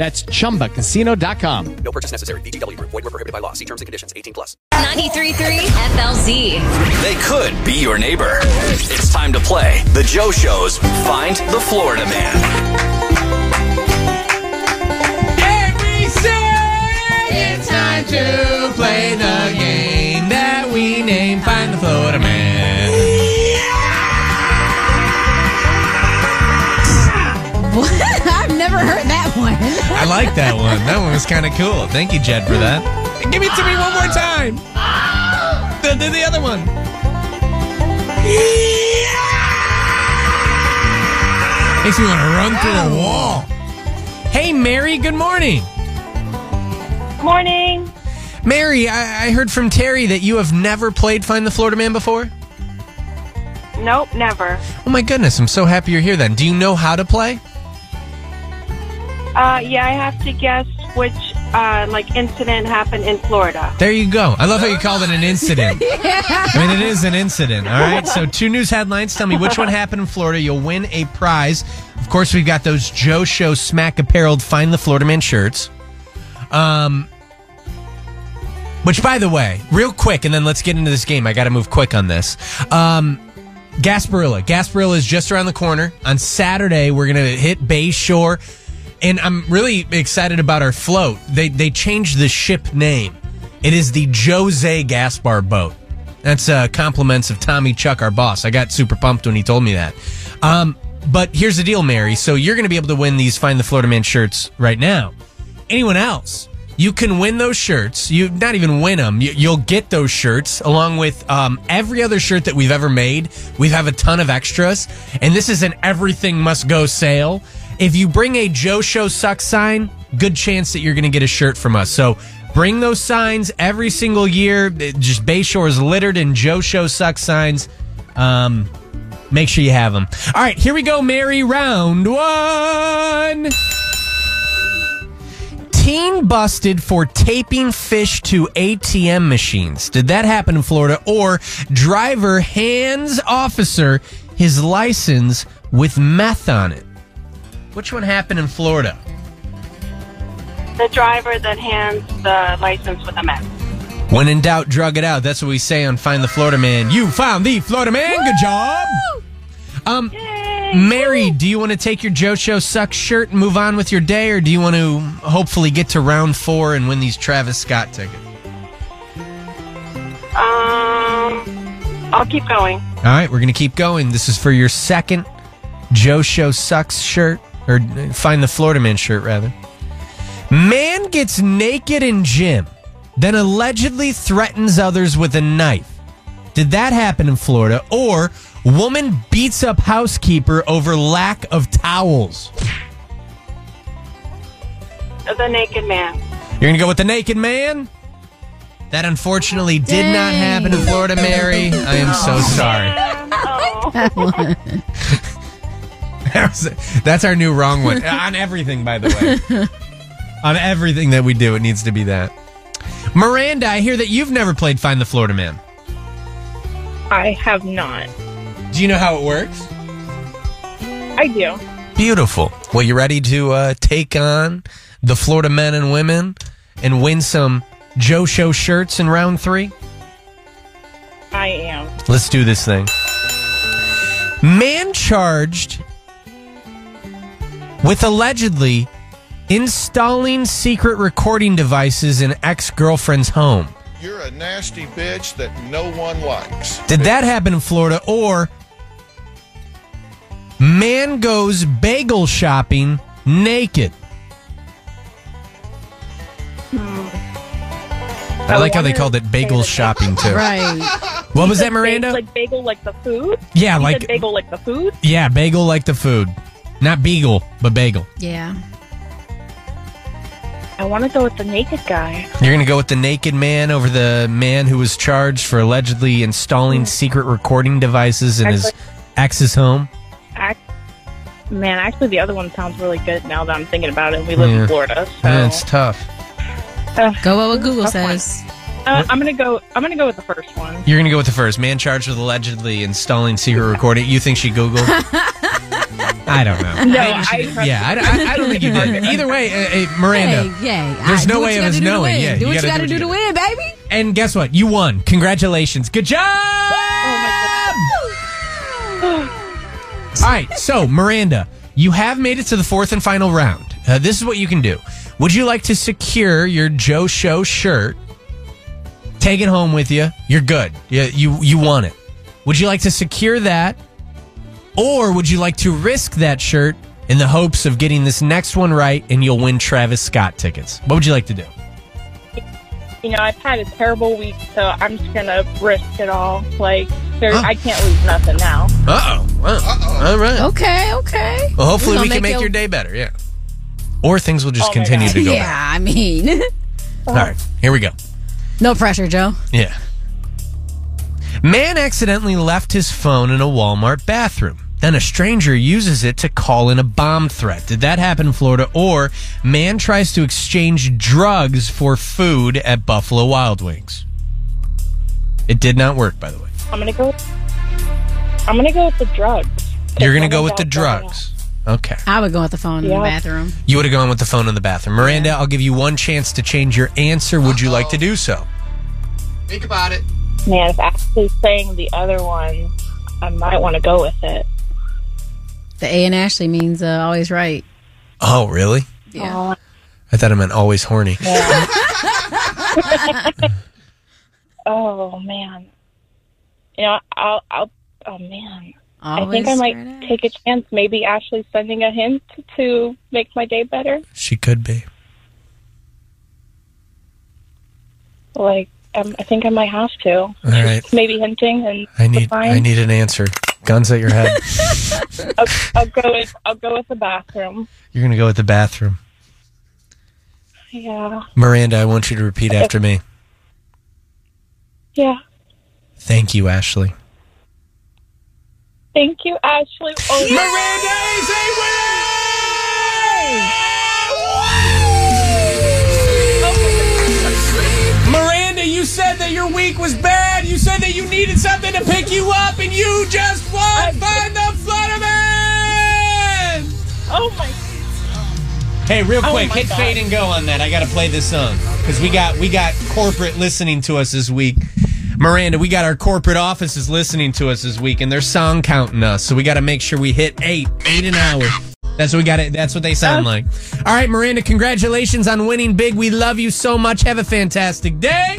That's chumbacasino.com. No purchase necessary. VGW Group. Void were prohibited by law. See terms and conditions. 18 plus. 93.3 FLZ. They could be your neighbor. It's time to play the Joe Show's Find the Florida Man. And we say it's time to play the game that we name Find the Florida Man. Like that one. That one was kind of cool. Thank you, Jed, for that. Give it to me one more time. Do, do the other one. Makes me want to run through a wall. Hey, Mary, good morning. Morning. Mary, I, I heard from Terry that you have never played Find the Florida Man before. Nope, never. Oh my goodness, I'm so happy you're here then. Do you know how to play? Uh, yeah, I have to guess which uh, like incident happened in Florida. There you go. I love how you called it an incident. I mean, it is an incident. All right. So, two news headlines. Tell me which one happened in Florida. You'll win a prize. Of course, we've got those Joe Show Smack Appareled Find the Florida Man shirts. Um, which, by the way, real quick, and then let's get into this game. I got to move quick on this. Um, Gasparilla. Gasparilla is just around the corner. On Saturday, we're going to hit Bay Shore. And I'm really excited about our float. They they changed the ship name. It is the Jose Gaspar boat. That's uh, compliments of Tommy Chuck, our boss. I got super pumped when he told me that. Um, but here's the deal, Mary. So you're going to be able to win these Find the Florida Man shirts right now. Anyone else? You can win those shirts. You not even win them. You, you'll get those shirts along with um, every other shirt that we've ever made. We have a ton of extras, and this is an everything must go sale. If you bring a Joe Show sucks sign, good chance that you're going to get a shirt from us. So bring those signs every single year. Just Bayshore is littered in Joe Show sucks signs. Um, make sure you have them. All right, here we go, Mary. Round one. Teen busted for taping fish to ATM machines. Did that happen in Florida? Or driver hands officer his license with meth on it? Which one happened in Florida? The driver that hands the license with a mess. When in doubt, drug it out. That's what we say on Find the Florida Man. You found the Florida Man. Good job. Um, Mary, do you want to take your Joe Show sucks shirt and move on with your day, or do you want to hopefully get to round four and win these Travis Scott tickets? Um, I'll keep going. All right, we're going to keep going. This is for your second Joe Show Sucks shirt, or Find the Florida Man shirt, rather. Man gets naked in gym, then allegedly threatens others with a knife. Did that happen in Florida? Or woman beats up housekeeper over lack of towels? The naked man. You're going to go with the naked man? That unfortunately did not happen in Florida, Mary. I am so oh, sorry. Oh. That was- That's our new wrong one. On everything, by the way. On everything that we do, it needs to be that. Miranda, I hear that you've never played Find the Florida Man. I have not. Do you know how it works? I do. Beautiful. Well, you ready to uh, take on the Florida men and women and win some Joe Show shirts in round three? I am. Let's do this thing. Man charged with allegedly installing secret recording devices in ex girlfriend's home. You're a nasty bitch that no one likes. Did that happen in Florida? Or man goes bagel shopping naked? I like how they called it bagel shopping too. Right. What was that, Miranda? Like bagel, like the food. Yeah, You like said bagel, like the food. yeah, bagel like the food, not beagle, but bagel. Yeah. I want to go with the naked guy. You're going to go with the naked man over the man who was charged for allegedly installing secret recording devices in his ex's home. Act- Man, actually, the other one sounds really good now that I'm thinking about it. We live Yeah. in Florida, so Yeah, it's tough. Go with what Google Tough one. says. uh, I'm gonna go. I'm gonna go with the first one. You're going to go with the first man charged with allegedly installing secret recording. You think she Googled? I don't know. No, Maybe I trust yeah, I, I- I don't think you did. Either way, uh, uh, Miranda. Hey, yeah. There's no way you of gotta us do to knowing. win. Yeah, do you what you gotta do to do to win, baby. And guess what? You won. Congratulations. Good job. All right, so Miranda, you have made it to the fourth and final round. Uh, this is what you can do. Would you like to secure your Joe Show shirt? Take it home with you. You're good. You, you you won it. Would you like to secure that, or would you like to risk that shirt in the hopes of getting this next one right and you'll win Travis Scott tickets? What would you like to do? You know, I've had a terrible week, so I'm just gonna risk it all. Like, there, Oh. I can't lose nothing now. Uh oh. All right. Okay, okay. Well, hopefully We're we can make your- your day better. Yeah. Or things will just Oh continue to go Yeah, bad. I mean, All right. Here we go. no pressure, Joe. Yeah. Man accidentally left his phone in a Walmart bathroom. Then a stranger uses it to call in a bomb threat. Did that happen in Florida? Or man tries to exchange drugs for food at Buffalo Wild Wings. It did not work, by the way. I'm gonna go. I'm gonna go with the drugs. You're going to go with the out there now. drugs. Okay. I would go with the phone in Yeah. the bathroom. You would have gone with the phone in the bathroom. Miranda, I'll give you one chance to change your answer. Would you like to do so? Think about it. Man, if actually saying the other one, I might want to go with it. The A in Ashley means uh, always right. Oh, really? Yeah. I thought it meant always horny. Oh man. You know, I'll. I'll. Oh man. I think I might right. take a chance. Maybe Ashley's sending a hint to make my day better. She could be. Like, um, I think I might have to. All right. Maybe hinting and I need fine. I need an answer. Guns at your head. I'll, I'll go with. I'll go with the bathroom. You're gonna go with the bathroom. Yeah. Miranda, I want you to repeat after me. Yeah. Thank you, Ashley. Thank you, Ashley. Oh, Miranda is a winner! Miranda, you said that your week was bad. You said that you needed something to pick you up, and you just won. Find the Florida Man! oh my. Hey, real Oh quick, my hit God. fade and go on that. I got to play this song because we got we got corporate listening to us this week. Miranda, we got our corporate offices listening to us this week, and they're song counting us. So we got to make sure we hit eight, eight an hour. That's what we got. It. That's what they sound like. All right, Miranda, congratulations on winning big. We love you so much. Have a fantastic day.